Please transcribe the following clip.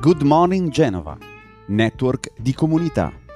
Good Morning Genova, network di comunità.